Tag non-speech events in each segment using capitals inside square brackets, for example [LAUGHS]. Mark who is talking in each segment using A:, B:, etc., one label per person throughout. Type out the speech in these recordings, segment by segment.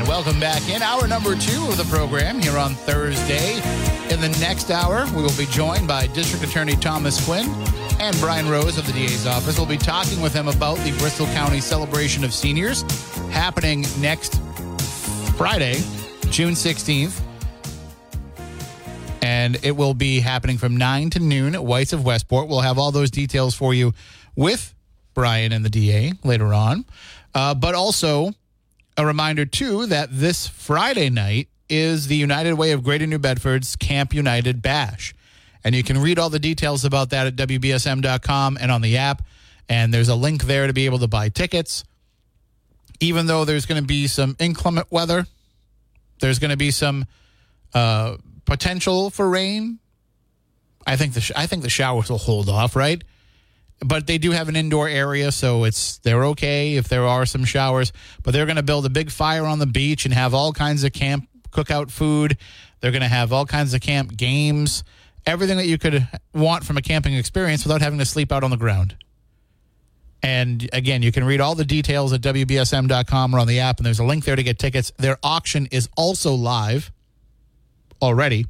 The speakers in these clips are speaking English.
A: And welcome back in hour number two of the program here on Thursday. In the next hour, we will be joined by District Attorney Thomas Quinn and Brian Rose of the DA's office. We'll be talking with him about the Bristol County Celebration of Seniors happening next Friday, June 16th. And it will be happening from 9 to noon at Whites of Westport. We'll have all those details for you with Brian and the DA later on. Uh, but also, a reminder, too, that this Friday night is the United Way of Greater New Bedford's Camp United Bash. And you can read all the details about that at WBSM.com and on the app. And there's a link there to be able to buy tickets. Even though there's going to be some inclement weather, there's going to be some uh, potential for rain. I think the sh- I think the showers will hold off, right? But they do have an indoor area, so it's they're okay if there are some showers. But they're going to build a big fire on the beach and have all kinds of camp cookout food. They're going to have all kinds of camp games, everything that you could want from a camping experience without having to sleep out on the ground. And again, you can read all the details at WBSM.com or on the app, and there's a link there to get tickets. Their auction is also live already.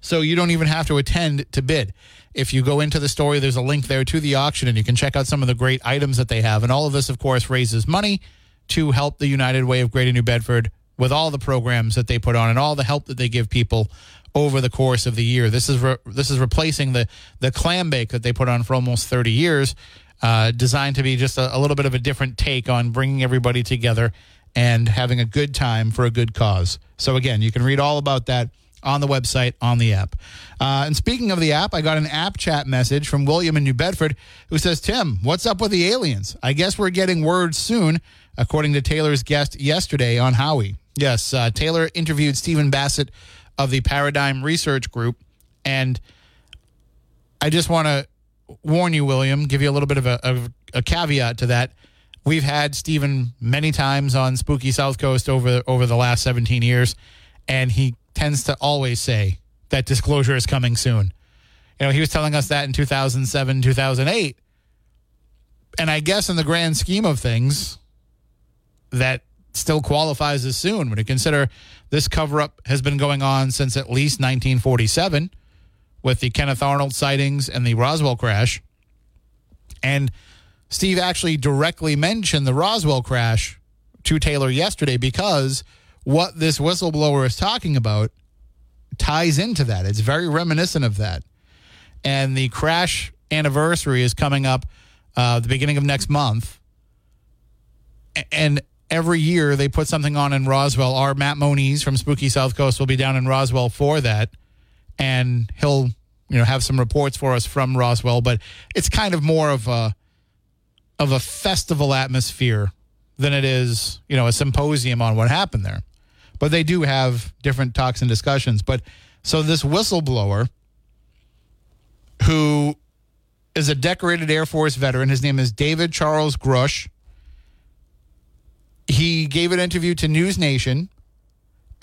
A: So you don't even have to attend to bid. If you go into the story, there's a link there to the auction, and you can check out some of the great items that they have. And all of this, of course, raises money to help the United Way of Greater New Bedford with all the programs that they put on and all the help that they give people over the course of the year. This is re- this is replacing the the clam bake that they put on for almost 30 years, uh, designed to be just a, a little bit of a different take on bringing everybody together and having a good time for a good cause. So again, you can read all about that on the website, on the app. Uh, and speaking of the app, I got an app chat message from William in New Bedford who says, Tim, what's up with the aliens? I guess we're getting word soon, according to Taylor's guest yesterday on Howie. Yes, uh, Taylor interviewed Stephen Bassett of the Paradigm Research Group. And I just want to warn you, William, give you a little bit of a, of a caveat to that. We've had Stephen many times on Spooky South Coast over over the last 17 years, and he tends to always say that disclosure is coming soon. You know, he was telling us that in 2007, 2008. And I guess in the grand scheme of things, that still qualifies as soon when you consider this cover up has been going on since at least 1947 with the Kenneth Arnold sightings and the Roswell crash. And Steve actually directly mentioned the Roswell crash to Taylor yesterday because what this whistleblower is talking about ties into that. It's very reminiscent of that. And the crash anniversary is coming up uh, the beginning of next month. And every year they put something on in Roswell. Our Matt Moniz from Spooky South Coast will be down in Roswell for that. And he'll, you know, have some reports for us from Roswell. But it's kind of more of a of a festival atmosphere than it is, you know, a symposium on what happened there but they do have different talks and discussions. But so this whistleblower, who is a decorated Air Force veteran, his name is David Charles Grush. He gave an interview to News Nation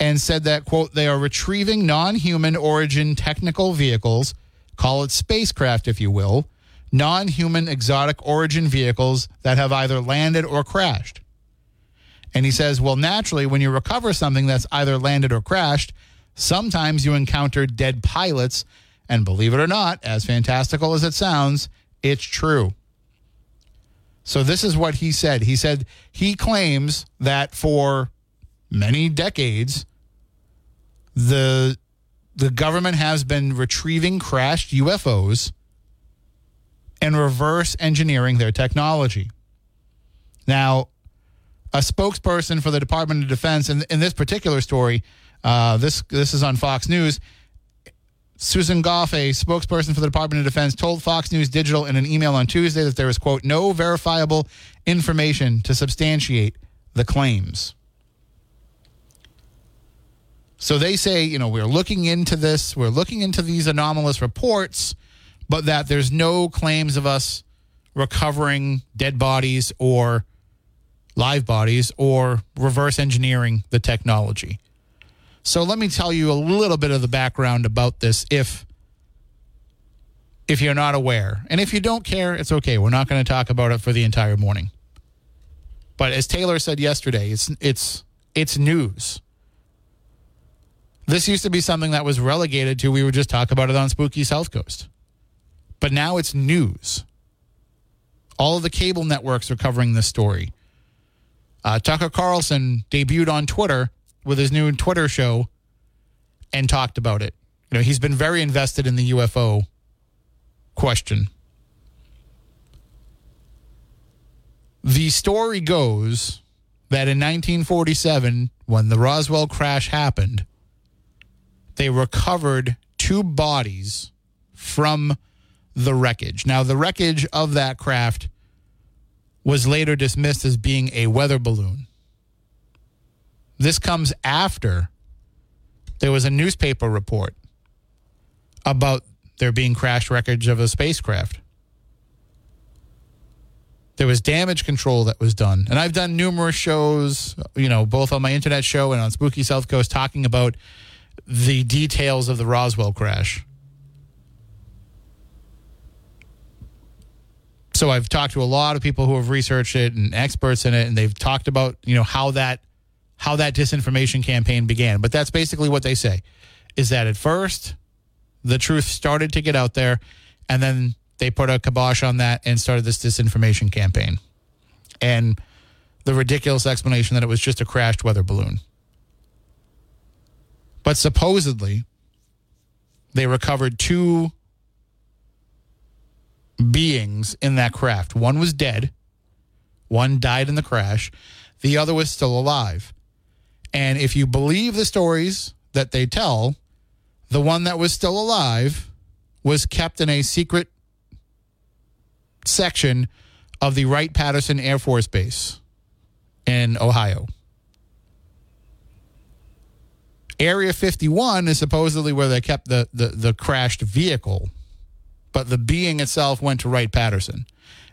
A: and said that, quote, they are retrieving non human origin technical vehicles, call it spacecraft, if you will, non human exotic origin vehicles that have either landed or crashed. And he says, well, naturally, when you recover something that's either landed or crashed, sometimes you encounter dead pilots. And believe it or not, as fantastical as it sounds, it's true. So this is what he said. He said he claims that for many decades, the the government has been retrieving crashed UFOs and reverse engineering their technology. Now, a spokesperson for the Department of Defense in, in this particular story, uh, this this is on Fox News. Susan Gough, a spokesperson for the Department of Defense, told Fox News Digital in an email on Tuesday that there is, quote, no verifiable information to substantiate the claims. So they say, you know, we're looking into this, we're looking into these anomalous reports, but that there's no claims of us recovering dead bodies or live bodies or reverse engineering the technology. So let me tell you a little bit of the background about this if if you're not aware. And if you don't care, it's okay. We're not going to talk about it for the entire morning. But as Taylor said yesterday, it's it's it's news. This used to be something that was relegated to we would just talk about it on Spooky South Coast. But now it's news. All of the cable networks are covering this story. Uh, Tucker Carlson debuted on Twitter with his new Twitter show and talked about it. You know, he's been very invested in the UFO question. The story goes that in 1947, when the Roswell crash happened, they recovered two bodies from the wreckage. Now, the wreckage of that craft was later dismissed as being a weather balloon. This comes after there was a newspaper report about there being crash wreckage of a spacecraft. There was damage control that was done. And I've done numerous shows, you know, both on my internet show and on Spooky South Coast talking about the details of the Roswell crash. So I've talked to a lot of people who have researched it and experts in it and they've talked about, you know, how that how that disinformation campaign began. But that's basically what they say is that at first the truth started to get out there and then they put a kibosh on that and started this disinformation campaign. And the ridiculous explanation that it was just a crashed weather balloon. But supposedly, they recovered two beings in that craft. One was dead, one died in the crash, the other was still alive. And if you believe the stories that they tell, the one that was still alive was kept in a secret section of the Wright Patterson Air Force Base in Ohio. Area 51 is supposedly where they kept the, the, the crashed vehicle, but the being itself went to Wright Patterson.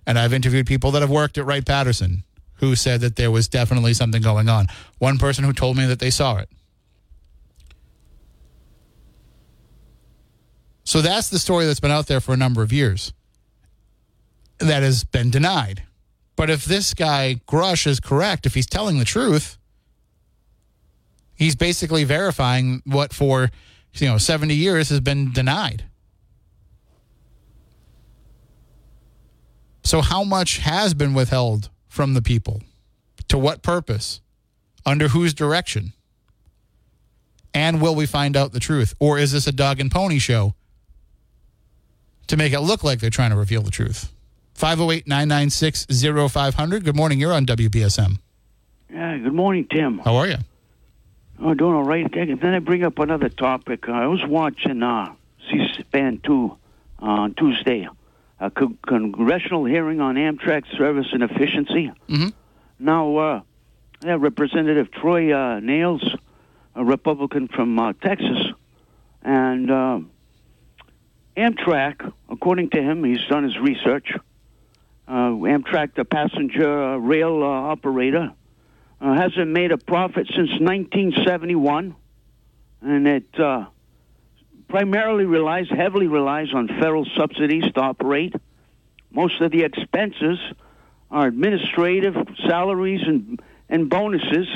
A: And I've interviewed people that have worked at Wright Patterson who said that there was definitely something going on. One person who told me that they saw it. So that's the story that's been out there for a number of years that has been denied. But if this guy, Grush, is correct, if he's telling the truth, he's basically verifying what for you know 70 years has been denied. So how much has been withheld from the people? To what purpose? Under whose direction? And will we find out the truth? Or is this a dog and pony show to make it look like they're trying to reveal the truth? 508 996 0500. Good morning. You're on WBSM.
B: Yeah, good morning, Tim.
A: How are you?
B: Oh, doing all right. Then I bring up another topic. I was watching uh, C-SPAN 2 uh, on Tuesday, a co- congressional hearing on Amtrak service and efficiency.
A: Mm-hmm.
B: Now, uh, yeah, Representative Troy uh, Nehls, a Republican from uh, Texas, and uh, Amtrak, according to him, he's done his research. Uh, Amtrak, the passenger uh, rail uh, operator, uh, hasn't made a profit since 1971, and it uh, primarily relies, heavily relies on federal subsidies to operate. Most of the expenses are administrative salaries and and bonuses.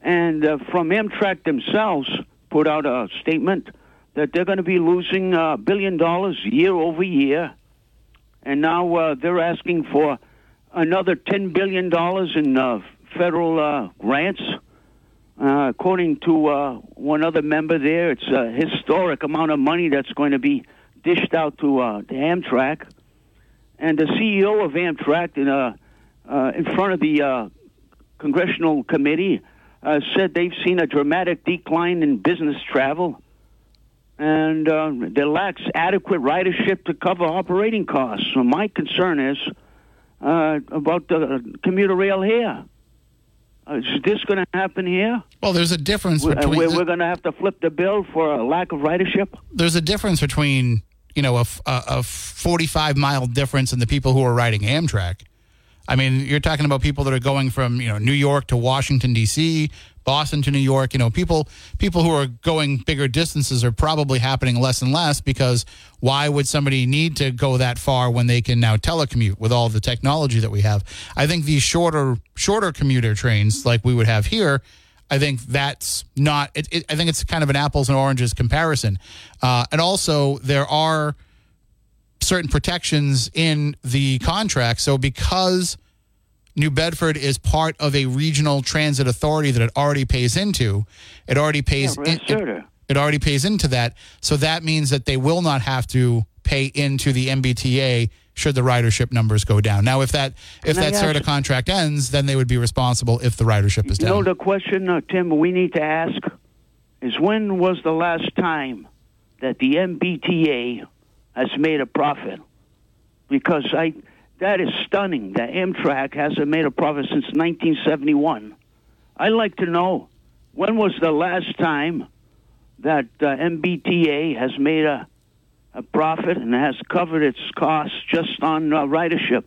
B: And uh, from Amtrak themselves, put out a statement that they're going to be losing a billion dollars year over year, and now uh, they're asking for another ten billion dollars in uh, federal uh, grants. Uh, according to uh, one other member there, it's a historic amount of money that's going to be dished out to uh, to Amtrak. And the CEO of Amtrak, in, uh, uh, in front of the congressional committee, said they've seen a dramatic decline in business travel, and there lacks adequate ridership to cover operating costs. So my concern is about the commuter rail here. Uh, is this going to happen here?
A: Well, there's a difference
B: We're,
A: between
B: we're, we're going to have to flip the bill for a lack of ridership.
A: there's a difference between you know a 45 mile difference in the people who are riding Amtrak. I mean, you're talking about people that are going from you know New York to Washington D.C., Boston to New York. You know, people people who are going bigger distances are probably happening less and less because why would somebody need to go that far when they can now telecommute with all the technology that we have? I think these shorter shorter commuter trains like we would have here. I think that's not. It, it, I think it's kind of an apples and oranges comparison, uh, and also there are certain protections in the contract. So because New Bedford is part of a regional transit authority that it already pays into, it already pays
B: Yeah,
A: in- it, it already pays into that. So that means that they will not have to pay into the MBTA should the ridership numbers go down. Now, if that if that SRTA contract ends, then they would be responsible if the ridership is
B: You
A: down.
B: know, the question, uh, Tim, we need to ask is when was the last time that the MBTA has made a profit? Because I, that is stunning that Amtrak hasn't made a profit since 1971. I'd like to know when was the last time that uh, MBTA has made a, a profit and has covered its costs just on uh, ridership.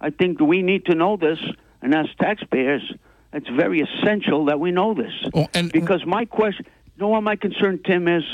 B: I think we need to know this, and as taxpayers, it's very essential that we know this.
A: Well, and-
B: because my question, you know what my concern, Tim, is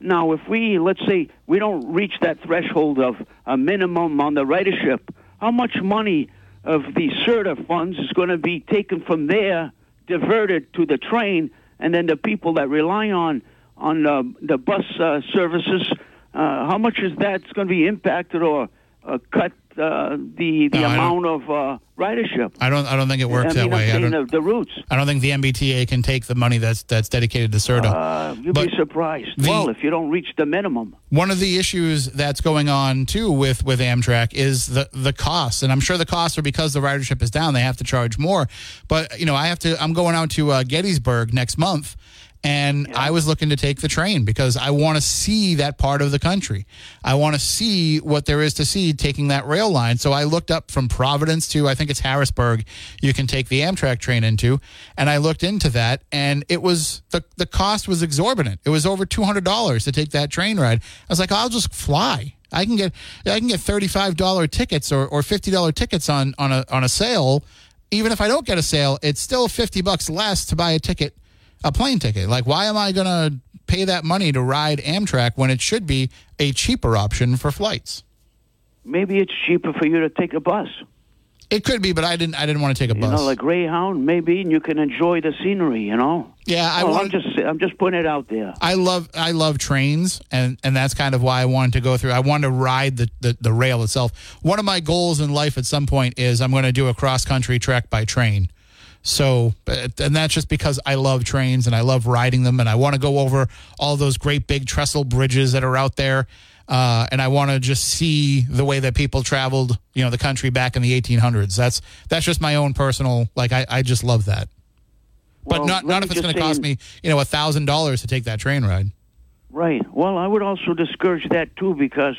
B: now if we, let's say, we don't reach that threshold of a minimum on the ridership, how much money of the SRTA funds is going to be taken from there, diverted to the train, and then the people that rely on on uh, the bus uh, services, uh, how much is that's going to be impacted or uh, cut uh, the the
A: No,
B: amount of uh, ridership?
A: I don't. I don't think it works
B: I mean,
A: that way. I don't.
B: the, the routes.
A: I don't think the MBTA can take the money that's that's dedicated to SRTA.
B: Uh, you'd
A: But
B: be surprised.
A: the-
B: well, if you don't reach the minimum.
A: One of the issues that's going on too with with Amtrak is the the costs, and I'm sure the costs are because the ridership is down. They have to charge more, but you know I have to. I'm going out to uh, Gettysburg next month. And I was looking to take the train because I want to see that part of the country. I want to see what there is to see taking that rail line. So I looked up from Providence to, I think it's Harrisburg, you can take the Amtrak train into. And I looked into that and it was, the, the cost was exorbitant. It was over $200 to take that train ride. I was like, I'll just fly. I can get I can get thirty five dollar tickets or, or fifty dollar tickets on on a on a sale. Even if I don't get a sale, it's still fifty bucks less to buy a ticket, a plane ticket. Like, why am I gonna pay that money to ride Amtrak when it should be a cheaper option for flights?
B: Maybe it's cheaper for you to take a bus.
A: It could be, but I didn't. I didn't want to take a
B: You
A: bus.
B: know, like Greyhound, maybe, and you can enjoy the scenery. You know.
A: yeah, I
B: Well,
A: want.
B: I'm just I'm just putting it out there.
A: I love I love trains and and that's kind of why I wanted to go through. I wanted to ride the, the, the rail itself. One of my goals in life at some point is I'm going to do a cross country trek by train. So and that's just because I love trains and I love riding them and I want to go over all those great big trestle bridges that are out there. Uh, and I want to just see the way that people traveled, you know, the country back in the 1800s. That's that's just my own personal like. I, I just love that, but
B: Well,
A: not not if it's going to cost me, you know, a thousand dollars to take that train ride.
B: Right. Well, I would also discourage that too because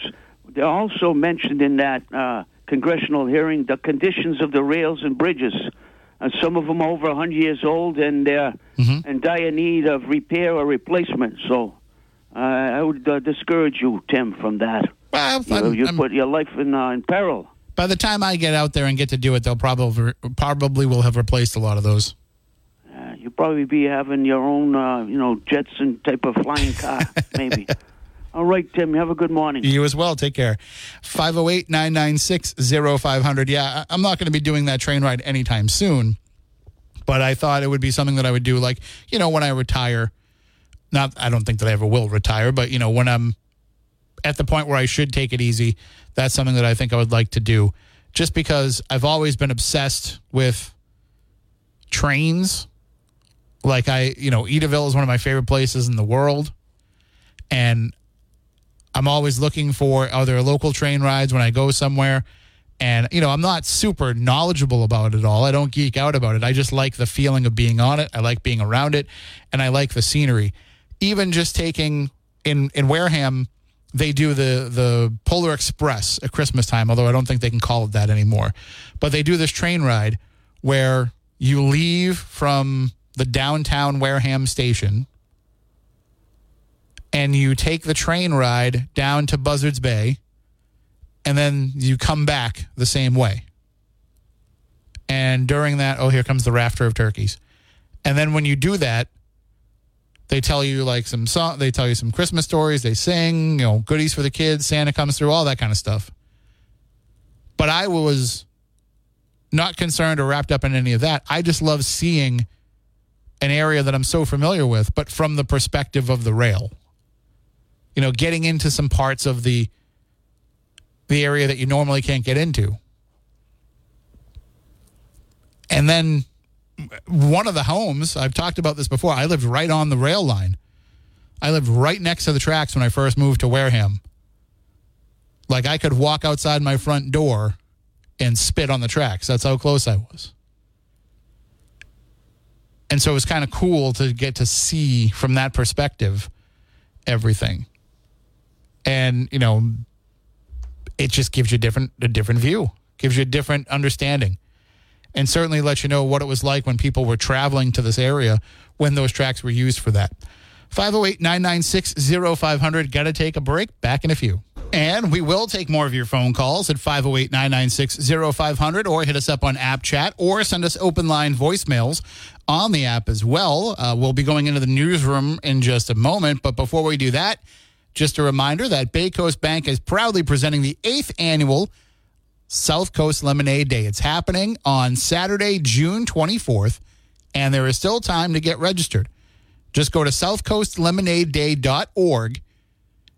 B: they also mentioned in that uh, congressional hearing the conditions of the rails and bridges. Uh, some of them are over 100 years old and they're
A: Mm-hmm.
B: in dire need of repair or replacement. So uh, I would uh, discourage you, Tim, from that.
A: Well,
B: You,
A: I'm-
B: you put your life in, uh, in peril.
A: by the time I get out there and get to do it, they'll probably probably will have replaced a lot of those.
B: Uh, you'll probably be having your own, uh, you know, Jetson type of flying car, [LAUGHS] maybe. All right, Tim. Have a good morning.
A: You as well. Take care. 508 996 0500. Yeah, I'm not going to be doing that train ride anytime soon, but I thought it would be something that I would do, like, you know, when I retire. Not, I don't think that I ever will retire, but, you know, when I'm at the point where I should take it easy, that's something that I think I would like to do. Just because I've always been obsessed with trains Like I, you know, Edaville is one of my favorite places in the world, and I'm always looking for other local train rides when I go somewhere. And you know, I'm not super knowledgeable about it all. I don't geek out about it. I just like the feeling of being on it. I like being around it, and I like the scenery. Even just taking in in Wareham, they do the the Polar Express at Christmas time. Although I don't think they can call it that anymore, but they do this train ride where you leave from the downtown Wareham station and you take the train ride down to Buzzards Bay and then you come back the same way. And during that, oh, here comes the rafter of turkeys. And then when you do that, they tell you like some song, they tell you some Christmas stories, they sing, you know, goodies for the kids, Santa comes through, all that kind of stuff. But I was not concerned or wrapped up in any of that. I just love seeing an area that I'm so familiar with, but from the perspective of the rail. You know, getting into some parts of the the area that you normally can't get into. And then one of the homes, I've talked about this before, I lived right on the rail line. I lived right next to the tracks when I first moved to Wareham. Like I could walk outside my front door and spit on the tracks. That's how close I was. And so it was kind of cool to get to see from that perspective everything. And, you know, it just gives you a different a different view, gives you a different understanding. And certainly lets you know what it was like when people were traveling to this area when those tracks were used for that. 508 996 0500. Got to take a break. Back in a few. And we will take more of your phone calls at 508 996 0500 or hit us up on app chat or send us open line voicemails on the app as well. Uh, we'll be going into the newsroom in just a moment. But before we do that, just a reminder that Bay Coast Bank is proudly presenting the eighth annual South Coast Lemonade Day. It's happening on Saturday, June 24th, and there is still time to get registered. Just go to southcoastlemonadeday.org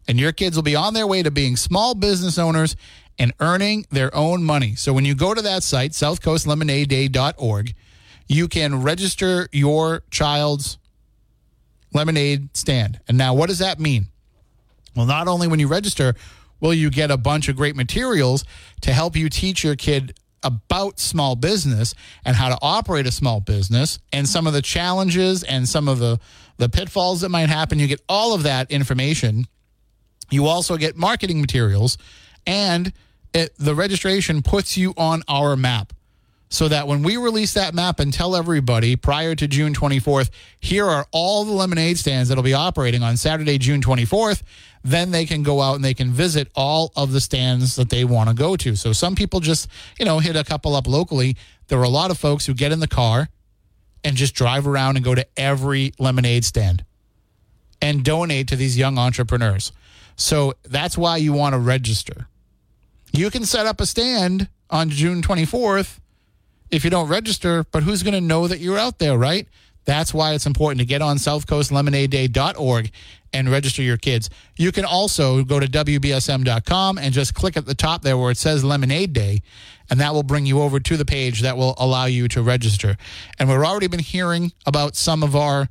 A: and your kids will be on their way to being small business owners and earning their own money. So when you go to that site, southcoastlemonadeday.org, you can register your child's lemonade stand. And now, what does that mean? Well, not only when you register will you get a bunch of great materials to help you teach your kid about small business and how to operate a small business and some of the challenges and some of the the pitfalls that might happen. You get all of that information you also get marketing materials, and it, the registration puts you on our map so that when we release that map and tell everybody prior to June 24th, here are all the lemonade stands that'll be operating on Saturday, June 24th, then they can go out and they can visit all of the stands that they want to go to. So some people just, you know, hit a couple up locally. There are a lot of folks who get in the car and just drive around and go to every lemonade stand and donate to these young entrepreneurs. So that's why you want to register. You can set up a stand on June 24th if you don't register, but who's going to know that you're out there, right? That's why it's important to get on southcoastlemonadeday.org and register your kids. You can also go to WBSM.com and just click at the top there where it says Lemonade Day, and that will bring you over to the page that will allow you to register. And we've already been hearing about some of our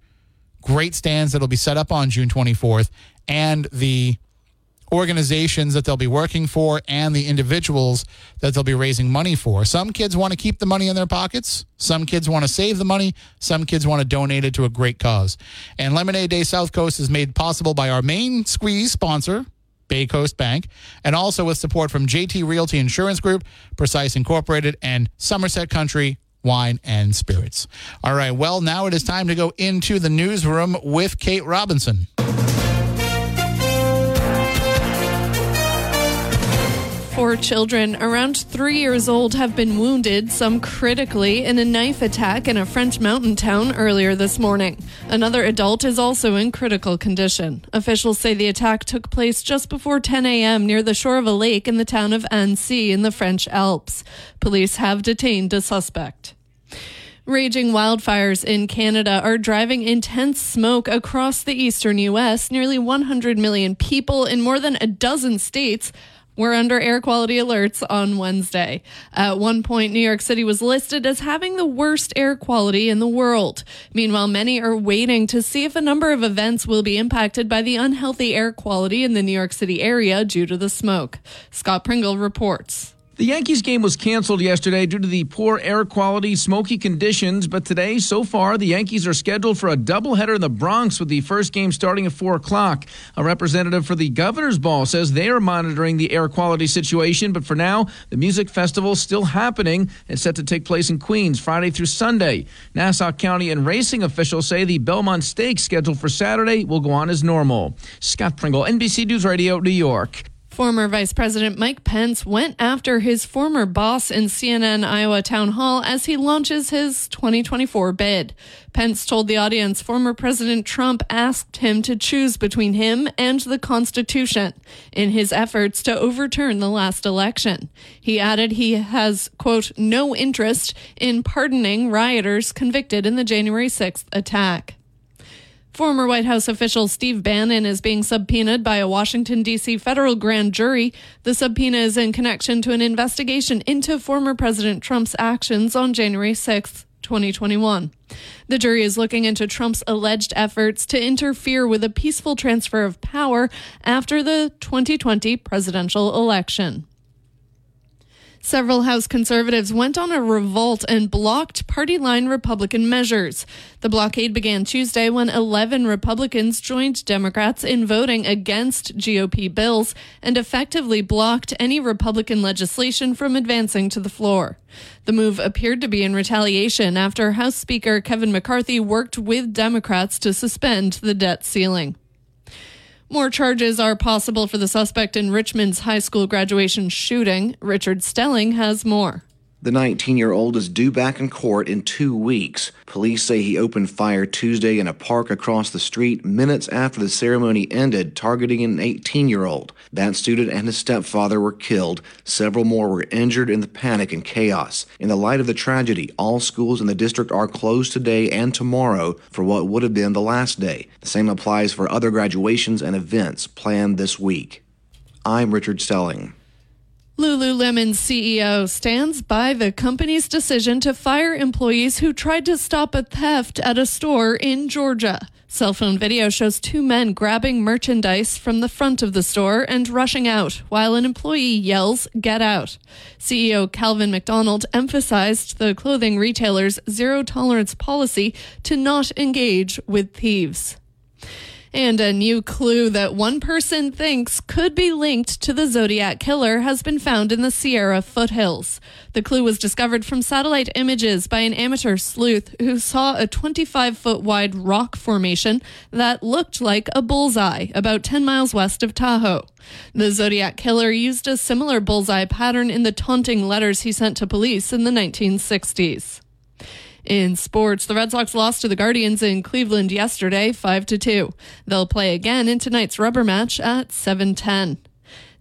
A: great stands that'll be set up on June 24th and the organizations that they'll be working for and the individuals that they'll be raising money for. Some kids want to keep the money in their pockets. Some kids want to save the money. Some kids want to donate it to a great cause. And Lemonade Day South Coast is made possible by our main squeeze sponsor, Bay Coast Bank, and also with support from JT Realty Insurance Group, Precise Incorporated, and Somerset Country Wine and Spirits. All right, well, now it is time to go into the newsroom with Kate Robinson.
C: Four children around three years old have been wounded, some critically, in a knife attack in a French mountain town earlier this morning. Another adult is also in critical condition. Officials say the attack took place just before 10 a.m. near the shore of a lake in the town of Annecy in the French Alps. Police have detained a suspect. Raging wildfires in Canada are driving intense smoke across the eastern U.S. Nearly 100 million people in more than a dozen states were under air quality alerts on Wednesday. At one point, New York City was listed as having the worst air quality in the world. Meanwhile, many are waiting to see if a number of events will be impacted by the unhealthy air quality in the New York City area due to the smoke. Scott Pringle reports.
D: The Yankees game was canceled yesterday due to the poor air quality, smoky conditions. But today, so far, the Yankees are scheduled for a doubleheader in the Bronx with the first game starting at 4 o'clock. A representative for the Governor's Ball says they are monitoring the air quality situation. But for now, the music festival is still happening. and set to take place in Queens Friday through Sunday. Nassau County and racing officials say the Belmont Stakes scheduled for Saturday will go on as normal. Scott Pringle, NBC News Radio, New York.
C: Former Vice President Mike Pence went after his former boss in CNN Iowa Town Hall as he launches his 2024 bid. Pence told the audience former President Trump asked him to choose between him and the Constitution in his efforts to overturn the last election. He added he has, quote, no interest in pardoning rioters convicted in the January 6th attack. Former White House official Steve Bannon is being subpoenaed by a Washington, D.C. federal grand jury. The subpoena is in connection to an investigation into former President Trump's actions on January 6, 2021. The jury is looking into Trump's alleged efforts to interfere with a peaceful transfer of power after the 2020 presidential election. Several House conservatives went on a revolt and blocked party line Republican measures. The blockade began Tuesday when 11 Republicans joined Democrats in voting against GOP bills and effectively blocked any Republican legislation from advancing to the floor. The move appeared to be in retaliation after House Speaker Kevin McCarthy worked with Democrats to suspend the debt ceiling. More charges are possible for the suspect in Richmond's high school graduation shooting. Richard Stelling has more.
E: The 19 year old is due back in court in two weeks. Police say he opened fire Tuesday in a park across the street minutes after the ceremony ended, targeting an 18 year old. That student and his stepfather were killed. Several more were injured in the panic and chaos. In the light of the tragedy, all schools in the district are closed today and tomorrow for what would have been the last day. The same applies for other graduations and events planned this week. I'm Richard Stelling.
C: Lululemon's CEO stands by the company's decision to fire employees who tried to stop a theft at a store in Georgia. Cell phone video shows two men grabbing merchandise from the front of the store and rushing out while an employee yells, Get out. CEO Calvin McDonald emphasized the clothing retailer's zero tolerance policy to not engage with thieves. And a new clue that one person thinks could be linked to the Zodiac Killer has been found in the Sierra foothills. The clue was discovered from satellite images by an amateur sleuth who saw a 25 foot wide rock formation that looked like a bullseye about 10 miles west of Tahoe. The Zodiac Killer used a similar bullseye pattern in the taunting letters he sent to police in the 1960s. In sports, the Red Sox lost to the Guardians in Cleveland yesterday, 5 to 2. They'll play again in tonight's rubber match at 7:10.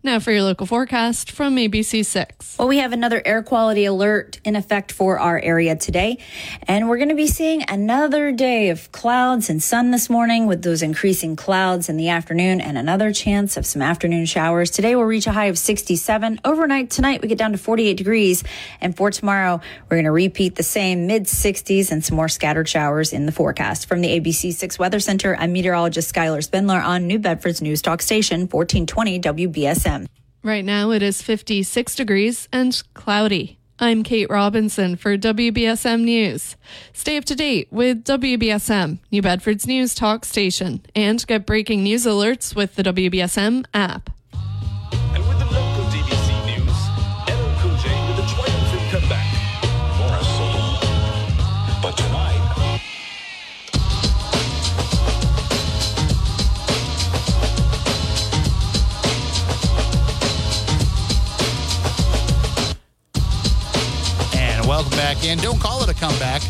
C: Now for your local forecast from ABC6.
F: Well, we have another air quality alert in effect for our area today. And we're going to be seeing another day of clouds and sun this morning with those increasing clouds in the afternoon and another chance of some afternoon showers. Today we'll reach a high of 67. Overnight tonight we get down to 48 degrees. And for tomorrow, we're going to repeat the same mid 60s and some more scattered showers in the forecast. From the ABC6 Weather Center, I'm meteorologist Skylar Spindler on New Bedford's News Talk Station, 1420 WBSM.
C: Right now it is 56 degrees and cloudy. I'm Kate Robinson for WBSM News. Stay up to date with WBSM, New Bedford's news talk station, and get breaking news alerts with the WBSM app.
A: Welcome back in. Don't call it a comeback.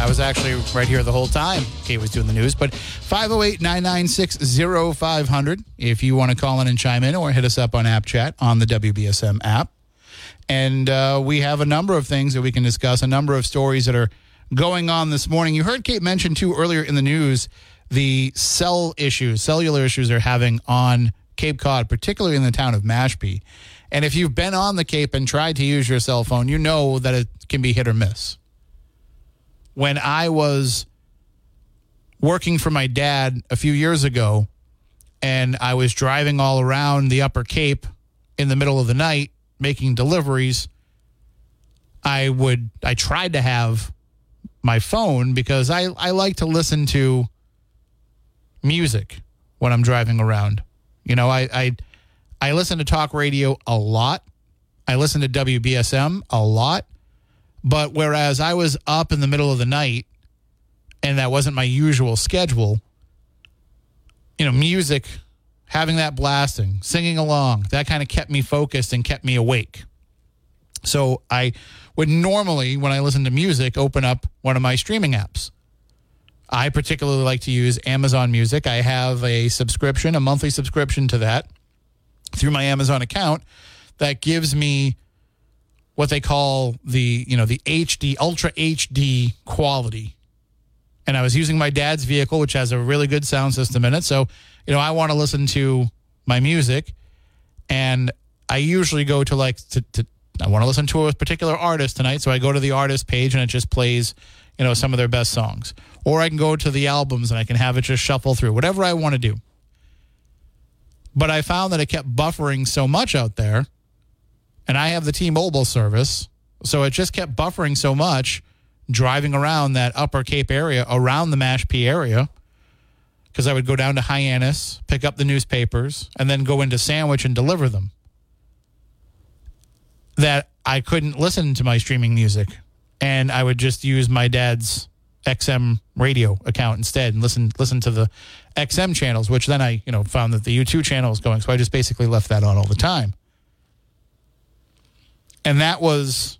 A: I was actually right here the whole time. Kate was doing the news, but 508 996 0500 if you want to call in and chime in or hit us up on App Chat on the WBSM app. And uh, we have a number of things that we can discuss, a number of stories that are going on this morning. You heard Kate mention, too, earlier in the news the cell issues, cellular issues they're having on Cape Cod, particularly in the town of Mashpee. And if you've been on the Cape and tried to use your cell phone, you know that it can be hit or miss. When I was working for my dad a few years ago, and I was driving all around the Upper Cape in the middle of the night making deliveries, I would I tried to have my phone because I, I like to listen to music when I'm driving around. You know, I, I I listen to talk radio a lot. I listen to WBSM a lot. But whereas I was up in the middle of the night and that wasn't my usual schedule, you know, music, having that blasting, singing along, that kind of kept me focused and kept me awake. So I would normally, when I listen to music, open up one of my streaming apps. I particularly like to use Amazon Music. I have a subscription, a monthly subscription to that through my Amazon account that gives me what they call the, you know, the HD, ultra HD quality. And I was using my dad's vehicle, which has a really good sound system in it. So, you know, I want to listen to my music and I usually go to like to, to I want to listen to a particular artist tonight, so I go to the artist page and it just plays, you know, some of their best songs. Or I can go to the albums and I can have it just shuffle through, whatever I want to do. But I found that it kept buffering so much out there, and I have the T-Mobile service, so it just kept buffering so much driving around that Upper Cape area, around the Mashpee area, because I would go down to Hyannis, pick up the newspapers, and then go into Sandwich and deliver them that I couldn't listen to my streaming music and I would just use my dad's XM radio account instead and listen listen to the XM channels, which then I, you know, found that the U2 channel was going. So I just basically left that on all the time. And that was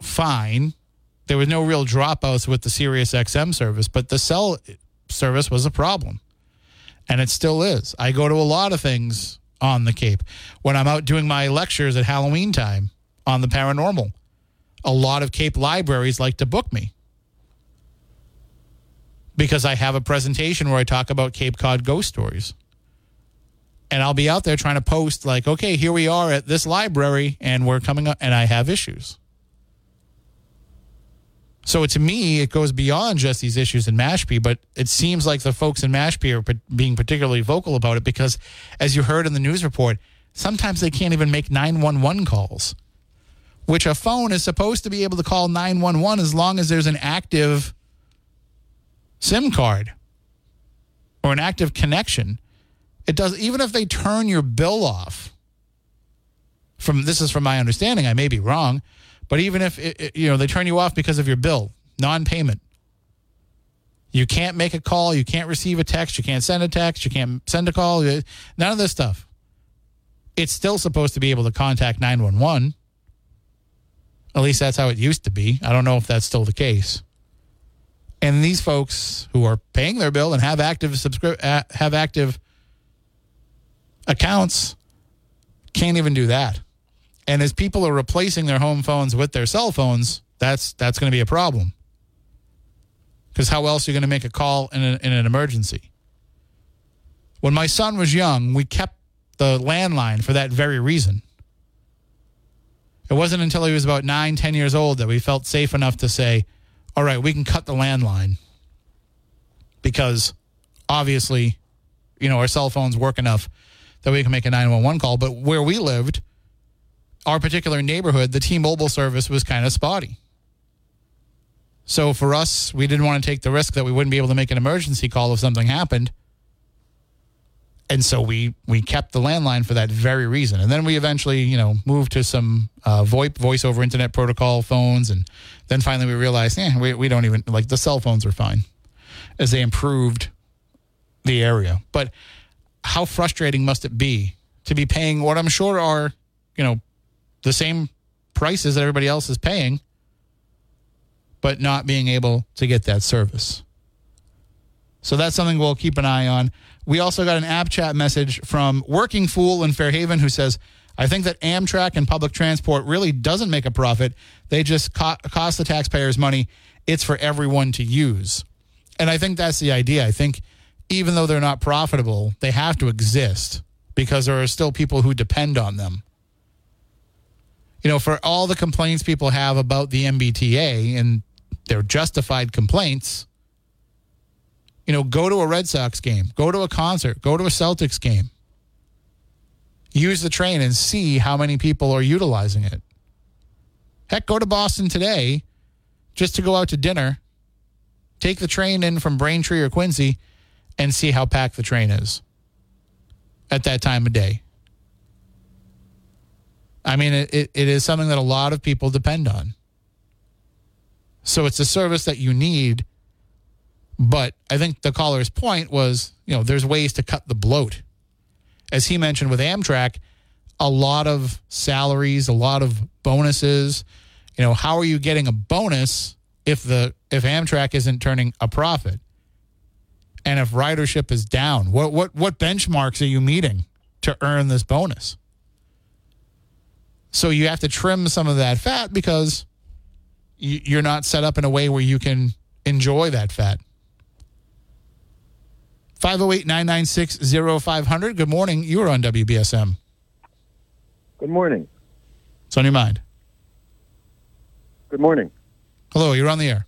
A: fine. There was no real dropouts with the Sirius XM service, but the cell service was a problem. And it still is. I go to a lot of things on the Cape. When I'm out doing my lectures at Halloween time on the paranormal, a lot of Cape libraries like to book me because I have a presentation where I talk about Cape Cod ghost stories. And I'll be out there trying to post, like, okay, here we are at this library and we're coming up, and I have issues. So to me, it goes beyond just these issues in Mashpee, but it seems like the folks in Mashpee are being particularly vocal about it because, as you heard in the news report, sometimes they can't even make 911 calls, which a phone is supposed to be able to call 911 as long as there's an active SIM card or an active connection. It does, even if they turn your bill off. From this is from my understanding, I may be wrong but even if it, it, you know they turn you off because of your bill, non-payment, you can't make a call, you can't receive a text, you can't send a text, you can't send a call, none of this stuff. It's still supposed to be able to contact 911. At least that's how it used to be. I don't know if that's still the case. And these folks who are paying their bill and have active subscri- uh, have active accounts can't even do that. And as people are replacing their home phones with their cell phones, that's that's going to be a problem. Because how else are you going to make a call in, in an emergency? When my son was young, we kept the landline for that very reason. It wasn't until he was about nine, ten years old that we felt safe enough to say, all right, we can cut the landline. Because obviously, you know, our cell phones work enough that we can make a 911 call. But where we lived, our particular neighborhood, the T-Mobile service was kind of spotty. So for us, we didn't want to take the risk that we wouldn't be able to make an emergency call if something happened. And so we we kept the landline for that very reason. And then we eventually, you know, moved to some uh, VoIP, voice over internet protocol phones. And then finally we realized, yeah, we, we don't even, like the cell phones are fine as they improved the area. But how frustrating must it be to be paying what I'm sure are, you know, the same prices that everybody else is paying, but not being able to get that service. So that's something we'll keep an eye on. We also got an app chat message from Working Fool in Fairhaven who says, I think that Amtrak and public transport really doesn't make a profit. They just co- cost the taxpayers money. It's for everyone to use. And I think that's the idea. I think even though they're not profitable, they have to exist because there are still people who depend on them. You know, for all the complaints people have about the MBTA and their justified complaints, you know, go to a Red Sox game, go to a concert, go to a Celtics game. Use the train and see how many people are utilizing it. Heck, go to Boston today just to go out to dinner. Take the train in from Braintree or Quincy and see how packed the train is at that time of day. I mean, it, it, it is something that a lot of people depend on. So it's a service that you need. But I think the caller's point was, you know, there's ways to cut the bloat. As he mentioned with Amtrak, a lot of salaries, a lot of bonuses. You know, how are you getting a bonus if the if Amtrak isn't turning a profit? And if ridership is down, what what what benchmarks are you meeting to earn this bonus? So you have to trim some of that fat because you- you're not set up in a way where you can enjoy that fat. 508 996 0500. Good morning. You are on WBSM.
G: Good morning.
A: What's on your mind?
G: Good morning.
A: Hello, you're on the air.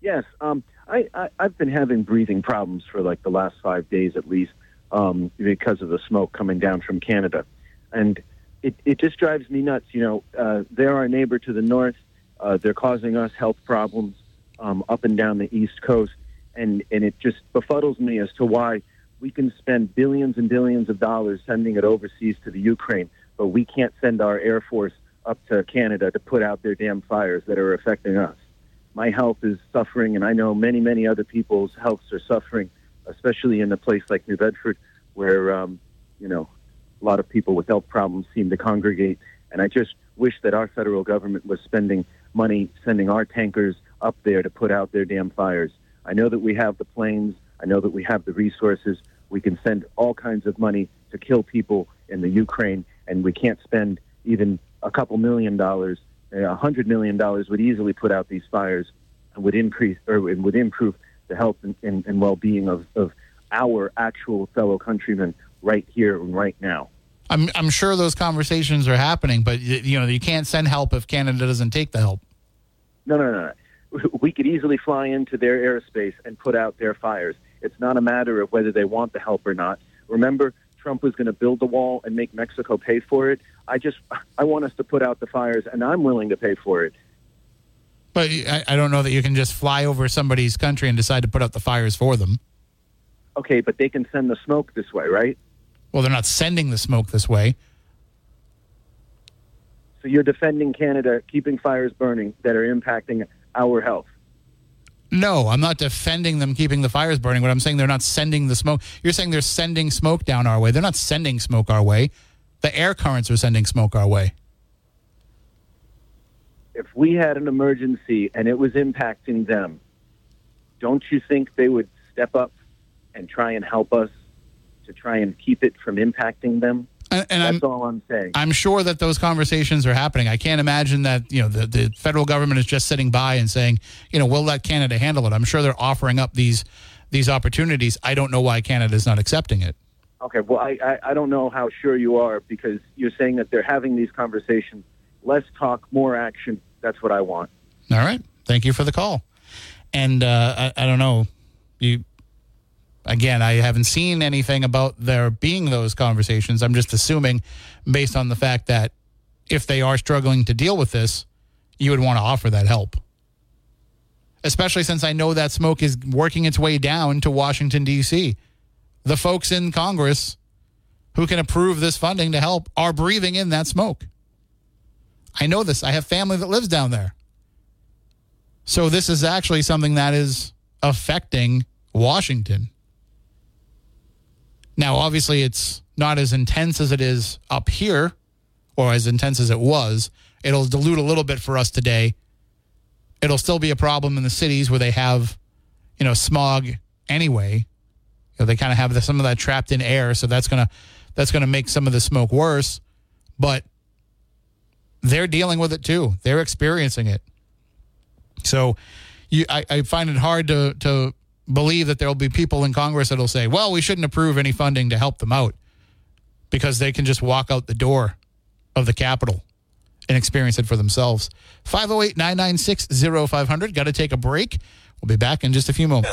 G: Yes, um, I, I I've been having breathing problems for like the last five days at least um, because of the smoke coming down from Canada, and it it just drives me nuts. You know, uh, they're our neighbor to the north. Uh, they're causing us health problems um, up and down the east coast, and and it just befuddles me as to why we can spend billions and billions of dollars sending it overseas to the Ukraine, but we can't send our air force up to Canada to put out their damn fires that are affecting us. My health is suffering, and I know many, many other people's healths are suffering, especially in a place like New Bedford, where um, you know a lot of people with health problems seem to congregate. And I just wish that our federal government was spending money sending our tankers up there to put out their damn fires. I know that we have the planes. I know that we have the resources. We can send all kinds of money to kill people in the Ukraine, and we can't spend even a couple million dollars. A hundred million dollars would easily put out these fires and would increase or would improve the health and, and, and well-being of, of our actual fellow countrymen right here and right now.
A: I'm I'm sure those conversations are happening, but you know you can't send help if Canada doesn't take the help.
G: No, no, no, no. [LAUGHS] We could easily fly into their airspace and put out their fires. It's not a matter of whether they want the help or not. Remember, Trump was going to build the wall and make Mexico pay for it. I just, I want us to put out the fires, and I'm willing to pay for it.
A: But I, I don't know that you can just fly over somebody's country and decide to put out the fires for them.
G: Okay, but they can send the smoke this way, right?
A: Well, they're not sending the smoke this way.
G: So you're defending Canada keeping fires burning that are impacting our health.
A: No, I'm not defending them keeping the fires burning, but I'm saying they're not sending the smoke. You're saying they're sending smoke down our way. They're not sending smoke our way. The air currents are sending smoke our way.
G: If we had an emergency and it was impacting them, don't you think they would step up and try and help us to try and keep it from impacting them?
A: And, and
G: That's
A: I'm,
G: all I'm saying.
A: I'm sure that those conversations are happening. I can't imagine that you know the, the federal government is just sitting by and saying, you know, we'll let Canada handle it. I'm sure they're offering up these these opportunities. I don't know why Canada is not accepting it.
G: Okay, well, I, I, I don't know how sure you are because you're saying that they're having these conversations. Less talk, more action. That's what I want.
A: All right. Thank you for the call. And uh, I, I don't know. You again, I haven't seen anything about there being those conversations. I'm just assuming, based on the fact that if they are struggling to deal with this, you would want to offer that help. Especially since I know that smoke is working its way down to Washington, D.C. The folks in Congress who can approve this funding to help are breathing in that smoke. I know this. I have family that lives down there. So this is actually something that is affecting Washington. Now, obviously, it's not as intense as it is up here or as intense as it was. It'll dilute a little bit for us today. It'll still be a problem in the cities where they have, you know, smog anyway. You know, they kind of have the, some of that trapped in air, so that's gonna that's gonna make some of the smoke worse. But they're dealing with it too. They're experiencing it. So you, I, I find it hard to, to believe that there will be people in Congress that'll say, well, we shouldn't approve any funding to help them out. because they can just walk out the door of the Capitol and experience it for themselves. 508 996 0500. Got to take a break. We'll be back in just a few moments.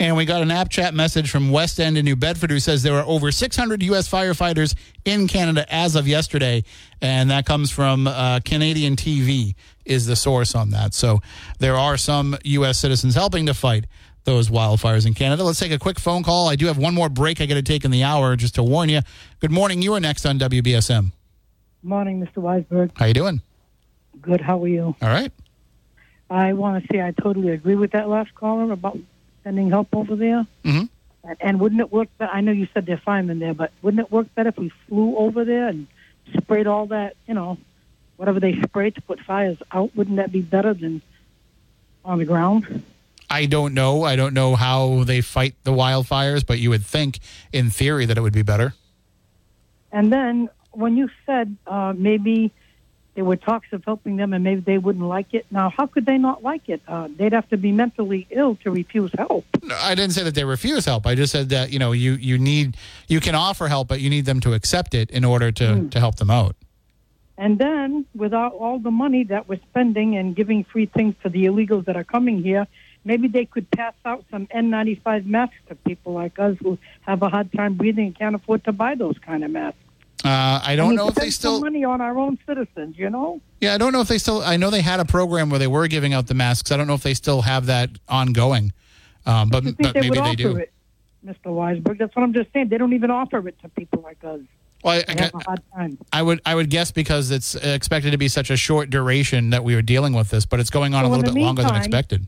A: And we got an app chat message from West End in New Bedford who says there are over 600 U.S. firefighters in Canada as of yesterday. And that comes from uh, Canadian TV, is the source on that. So there are some U.S. citizens helping to fight those wildfires in Canada. Let's take a quick phone call. I do have one more break I got to take in the hour just to warn you. Good morning. You are next on WBSM.
H: Morning, Mr. Weisberg.
A: How you doing?
H: Good. How are you?
A: All right.
H: I want to say I totally agree with that last caller about sending help over there.
A: Mhm.
H: And, and wouldn't it work? Better? I know you said they're firemen there, but wouldn't it work better if we flew over there and sprayed all that, you know, whatever they sprayed to put fires out? Wouldn't that be better than on the ground?
A: I don't know. I don't know how they fight the wildfires, but you would think, in theory, that it would be better.
H: And then when you said uh, maybe there were talks of helping them and maybe they wouldn't like it, now how could they not like it? Uh, they'd have to be mentally ill to refuse help.
A: No, I didn't say that they refuse help. I just said that you know you you need you can offer help, but you need them to accept it in order to to help them out.
H: And then, without all the money that we're spending and giving free things to the illegals that are coming here, maybe they could pass out some N95 masks to people like us who have a hard time breathing and can't afford to buy those kind of masks.
A: Uh, I don't know if they still.
H: money on our own citizens, you know.
A: Yeah, I don't know if they still. I know they had a program where they were giving out the masks. I don't know if they still have that ongoing, um, but but
H: they
A: maybe they do.
H: it, Mr. Weisberg. That's what I'm just saying. They don't even offer it to people like us.
A: Well, I,
H: They have a hard time.
A: I would I would guess because it's expected to be such a short duration that we are dealing with this, but it's going on a
H: So in
A: little bit longer than expected.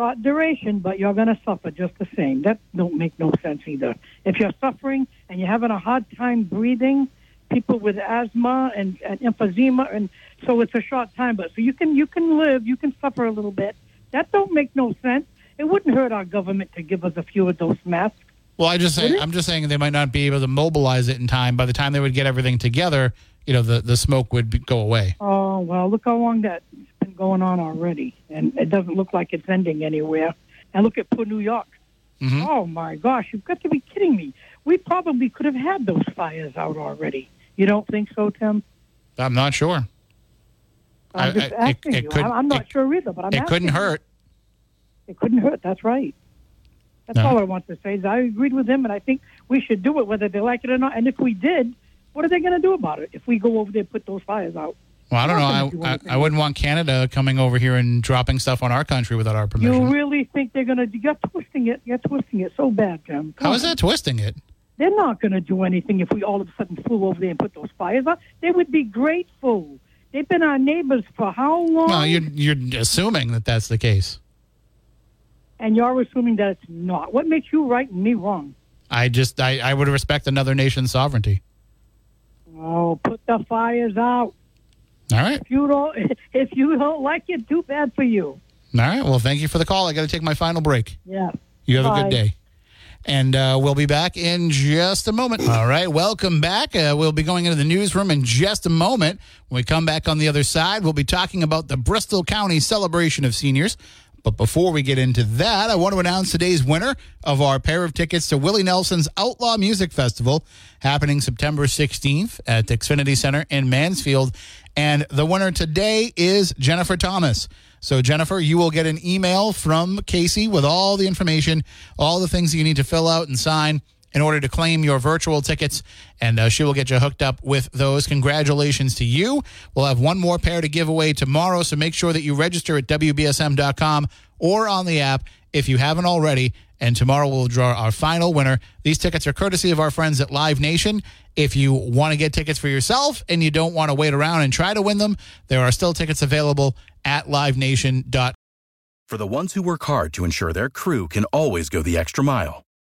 H: Short duration, but you're going to suffer just the same. That don't make no sense either. If you're suffering and you're having a hard time breathing, people with asthma and, and emphysema, and so it's a short time. But so you can you can live, you can suffer a little bit. That don't make no sense. It wouldn't hurt our government to give us a few of those masks.
A: Well, I just say, I'm just saying they might not be able to mobilize it in time. By the time they would get everything together, you know, the, the smoke would be, go away.
H: Oh well, look how long that's been going on already, and it doesn't look like it's ending anywhere. And look at poor New York.
A: Mhm.
H: Oh my gosh, you've got to be kidding me. We probably could have had those fires out already. You don't think so, Tim?
A: I'm not sure.
H: I'm
A: I-
H: just
A: I-
H: asking
A: it
H: you.
A: could-
H: I'm, not
A: it-
H: sure either, but I'm
A: it couldn't
H: you.
A: hurt.
H: It couldn't hurt. That's right. That's
A: No.
H: all I want to say. Is I agreed with him, and I think we should do it, whether they like it or not. And if we did, what are they going to do about it if we go over there and put those fires out?
A: Well, I don't know. I, I. I wouldn't want Canada coming over here and dropping stuff on our country without our permission.
H: You really think they're going to? You're twisting it. You're twisting it so bad, Jim.
A: How is that twisting it?
H: They're not going to do anything if we all of a sudden flew over there and put those fires out. They would be grateful. They've been our neighbors for how long?
A: Well, you're you're assuming that that's the case.
H: and you're assuming that it's not. What makes you right and me wrong?
A: I just I, I would respect another nation's sovereignty.
H: Oh, put the fires out.
A: All right.
H: If you don't, [LAUGHS] if you don't like it, too bad for you.
A: All right. Well, thank you for the call. I got to take my final break.
H: Yeah.
A: You have a good day. And uh, we'll be back in just a moment. All right, welcome back. Uh, we'll be going into the newsroom in just a moment. When we come back on the other side, we'll be talking about the Bristol County celebration of seniors. But before we get into that, I want to announce today's winner of our pair of tickets to Willie Nelson's Outlaw Music Festival happening September 16th at the Xfinity Center in Mansfield. And the winner today is Jennifer Thomas. So, Jennifer, you will get an email from Casey with all the information, all the things you need to fill out and sign in order to claim your virtual tickets, and uh, she will get you hooked up with those. Congratulations to you. We'll have one more pair to give away tomorrow, so make sure that you register at WBSM.com or on the app if you haven't already. And tomorrow we'll draw our final winner. These tickets are courtesy of our friends at Live Nation. If you want to get tickets for yourself and you don't want to wait around and try to win them, there are still tickets available at livenation.com.
I: For the ones who work hard to ensure their crew can always go the extra mile,